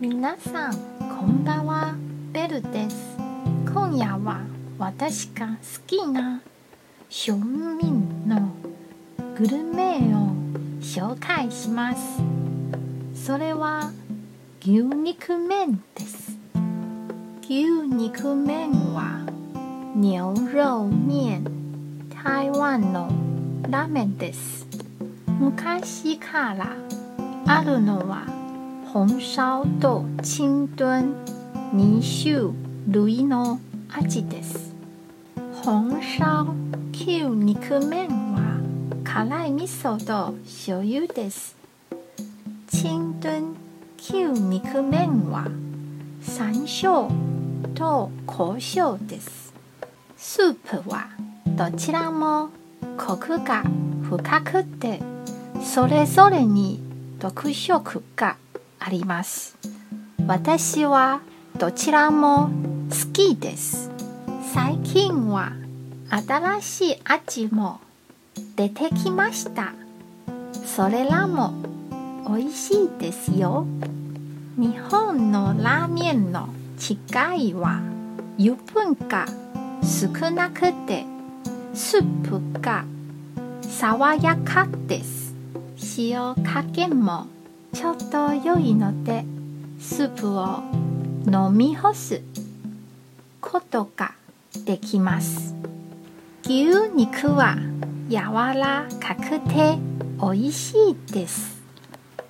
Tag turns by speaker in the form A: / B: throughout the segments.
A: 皆さんこんばんは。ベルです。今夜は私が好きな庶民のグルメを紹介します。それは牛肉麺です。牛肉麺は牛肉麺台湾のラーメンです。昔からあるのは紅烧と清炖2種類の味です。紅烧牛肉麺は辛い味噌と醤油です。清炖牛肉麺は山椒と胡椒です。スープはどちらもコクが深くてそれぞれに特色が。あります。私はどちらも好きです。最近は新しい味も出てきました。それらも美味しいですよ。日本のラーメンの違いは油分が少なくてスープが爽やかです。塩加減もちょっと良いのでスープを飲み干す。ことができます。牛肉は柔らかくて美味しいです。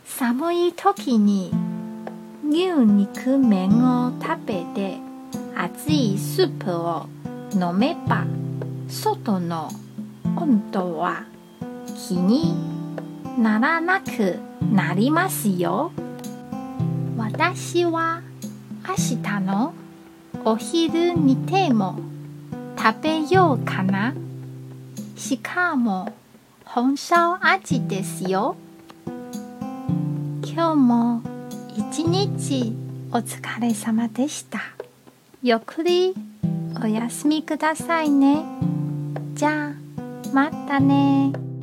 A: 寒い時に牛肉麺を食べて熱いスープを飲めば外の温度は気にならなくなりますよ。私は明日のお昼にでも食べようかな。しかも本烧味ですよ。今日も一日お疲れ様でした。ゆっくりお休みくださいね。じゃあまたね。